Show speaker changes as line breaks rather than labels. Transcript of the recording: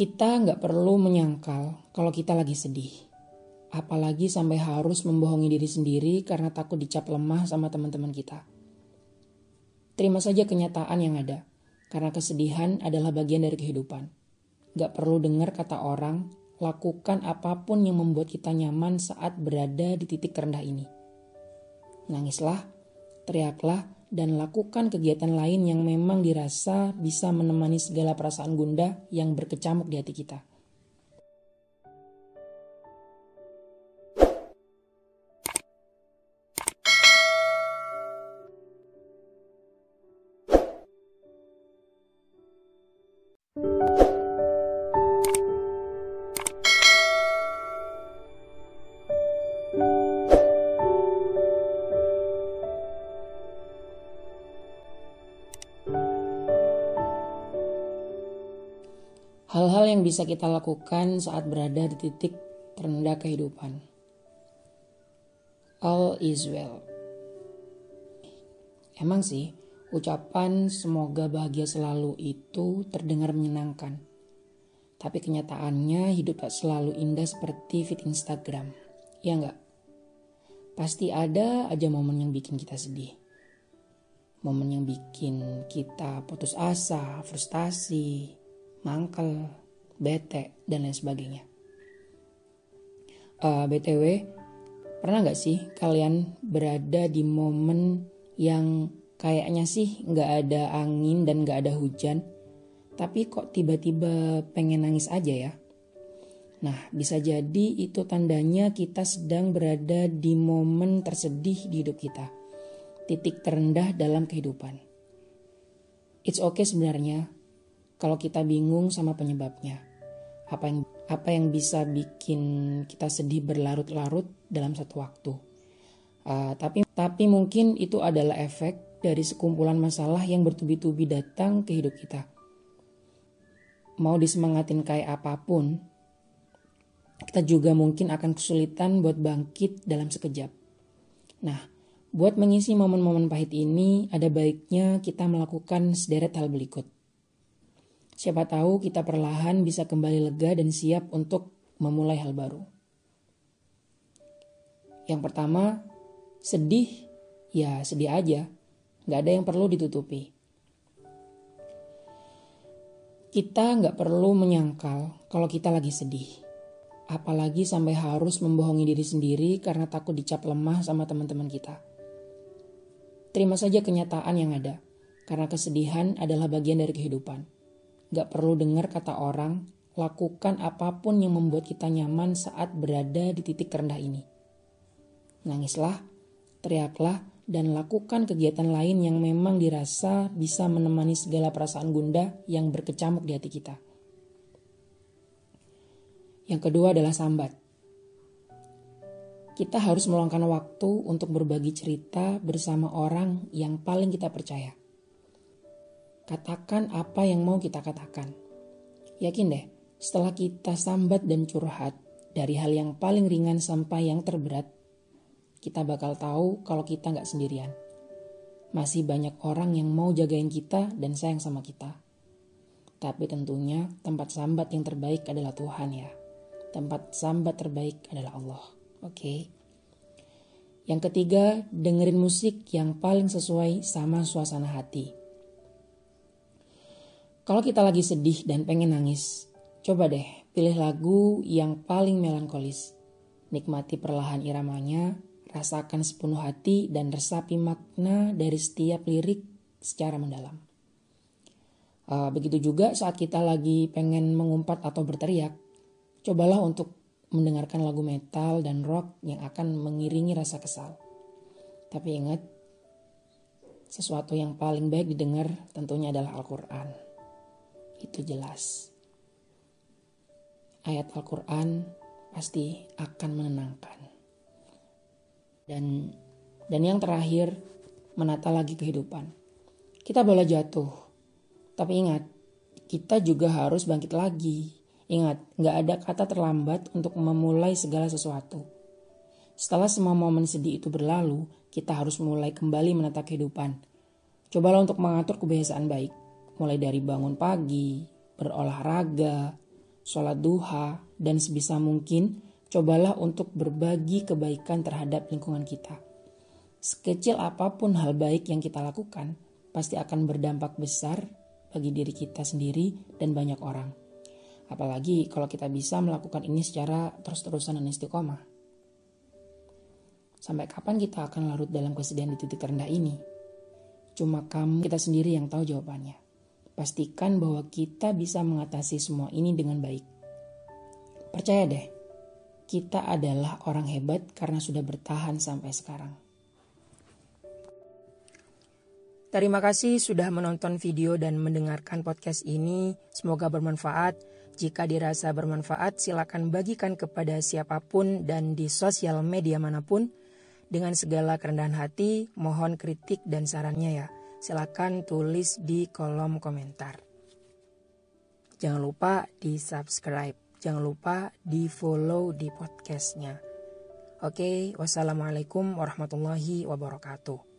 Kita nggak perlu menyangkal kalau kita lagi sedih. Apalagi sampai harus membohongi diri sendiri karena takut dicap lemah sama teman-teman kita. Terima saja kenyataan yang ada, karena kesedihan adalah bagian dari kehidupan. Gak perlu dengar kata orang, lakukan apa pun yang membuat kita nyaman saat berada di titik terendah ini. Nangislah, teriaklah, dan lakukan kegiatan lain yang memang dirasa bisa menemani segala perasaan gundah yang berkecamuk di hati kita. Hal-hal yang bisa kita lakukan saat berada di titik terendah kehidupan. All is well. Emang sih, ucapan semoga bahagia selalu itu terdengar menyenangkan. Tapi kenyataannya hidup tak selalu indah seperti feed Instagram. Ya enggak? Pasti ada aja momen yang bikin kita sedih. Momen yang bikin kita putus asa, frustasi, mangkel, bete, dan lain sebagainya. Uh, eh, BTW, pernah nggak sih kalian berada di momen yang kayaknya sih nggak ada angin dan nggak ada hujan, tapi kok tiba-tiba pengen nangis aja ya? Nah, bisa jadi itu tandanya kita sedang berada di momen tersedih di hidup kita. Titik terendah dalam kehidupan. It's okay sebenarnya kalau kita bingung sama penyebabnya. Apa yang apa yang bisa bikin kita sedih berlarut-larut dalam satu waktu. Uh, tapi tapi mungkin itu adalah efek dari sekumpulan masalah yang bertubi-tubi datang ke hidup kita. Mau disemangatin kayak apa pun, kita juga mungkin akan kesulitan buat bangkit dalam sekejap. Nah, buat mengisi momen-momen pahit ini, ada baiknya kita melakukan sederet hal berikut. Siapa tahu kita perlahan bisa kembali lega dan siap untuk memulai hal baru. Yang pertama, sedih, ya sedih aja. Gak ada yang perlu ditutupi. Kita nggak perlu menyangkal kalau kita lagi sedih. Apalagi sampai harus membohongi diri sendiri karena takut dicap lemah sama teman-teman kita. Terima saja kenyataan yang ada, karena kesedihan adalah bagian dari kehidupan. Gak perlu dengar kata orang, lakukan apa pun yang membuat kita nyaman saat berada di titik terendah ini. Nangislah, teriaklah, dan lakukan kegiatan lain yang memang dirasa bisa menemani segala perasaan gundah yang berkecamuk di hati kita. Yang kedua adalah sambat. Kita harus meluangkan waktu untuk berbagi cerita bersama orang yang paling kita percaya. Katakan apa yang mau kita katakan. Yakin deh, setelah kita sambat dan curhat, dari hal yang paling ringan sampai yang terberat, kita bakal tahu kalau kita nggak sendirian. Masih banyak orang yang mau jagain kita dan sayang sama kita. Tapi tentunya tempat sambat yang terbaik adalah Tuhan ya. Tempat sambat terbaik adalah Allah. Oke. Okay? Yang ketiga, dengerin musik yang paling sesuai sama suasana hati. Kalau kita lagi sedih dan pengen nangis, coba deh pilih lagu yang paling melankolis. Nikmati perlahan iramanya, rasakan sepenuh hati dan resapi makna dari setiap lirik secara mendalam. Uh, begitu juga saat kita lagi pengen mengumpat atau berteriak, cobalah untuk mendengarkan lagu metal dan rock yang akan mengiringi rasa kesal. Tapi ingat, sesuatu yang paling baik didengar tentunya adalah Al-Quran itu jelas. Ayat Al-Quran pasti akan menenangkan. Dan dan yang terakhir, menata lagi kehidupan. Kita boleh jatuh, tapi ingat, kita juga harus bangkit lagi. Ingat, nggak ada kata terlambat untuk memulai segala sesuatu. Setelah semua momen sedih itu berlalu, kita harus mulai kembali menata kehidupan. Cobalah untuk mengatur kebiasaan baik mulai dari bangun pagi, berolahraga, sholat duha, dan sebisa mungkin cobalah untuk berbagi kebaikan terhadap lingkungan kita. Sekecil apa pun hal baik yang kita lakukan, pasti akan berdampak besar bagi diri kita sendiri dan banyak orang. Apalagi kalau kita bisa melakukan ini secara terus-terusan dan istiqomah. Sampai kapan kita akan larut dalam kesedihan di titik terendah ini? Cuma kamu kita sendiri yang tahu jawabannya. Pastikan bahwa kita bisa mengatasi semua ini dengan baik. Percaya deh, kita adalah orang hebat karena sudah bertahan sampai sekarang. Terima kasih sudah menonton video dan mendengarkan podcast ini. Semoga bermanfaat. Jika dirasa bermanfaat, silakan bagikan kepada siapa pun dan di sosial media mana pun. Dengan segala kerendahan hati, mohon kritik dan sarannya ya silakan tulis di kolom komentar. Jangan lupa di subscribe, jangan lupa di follow di podcastnya. Oke, wassalamualaikum warahmatullahi wabarakatuh.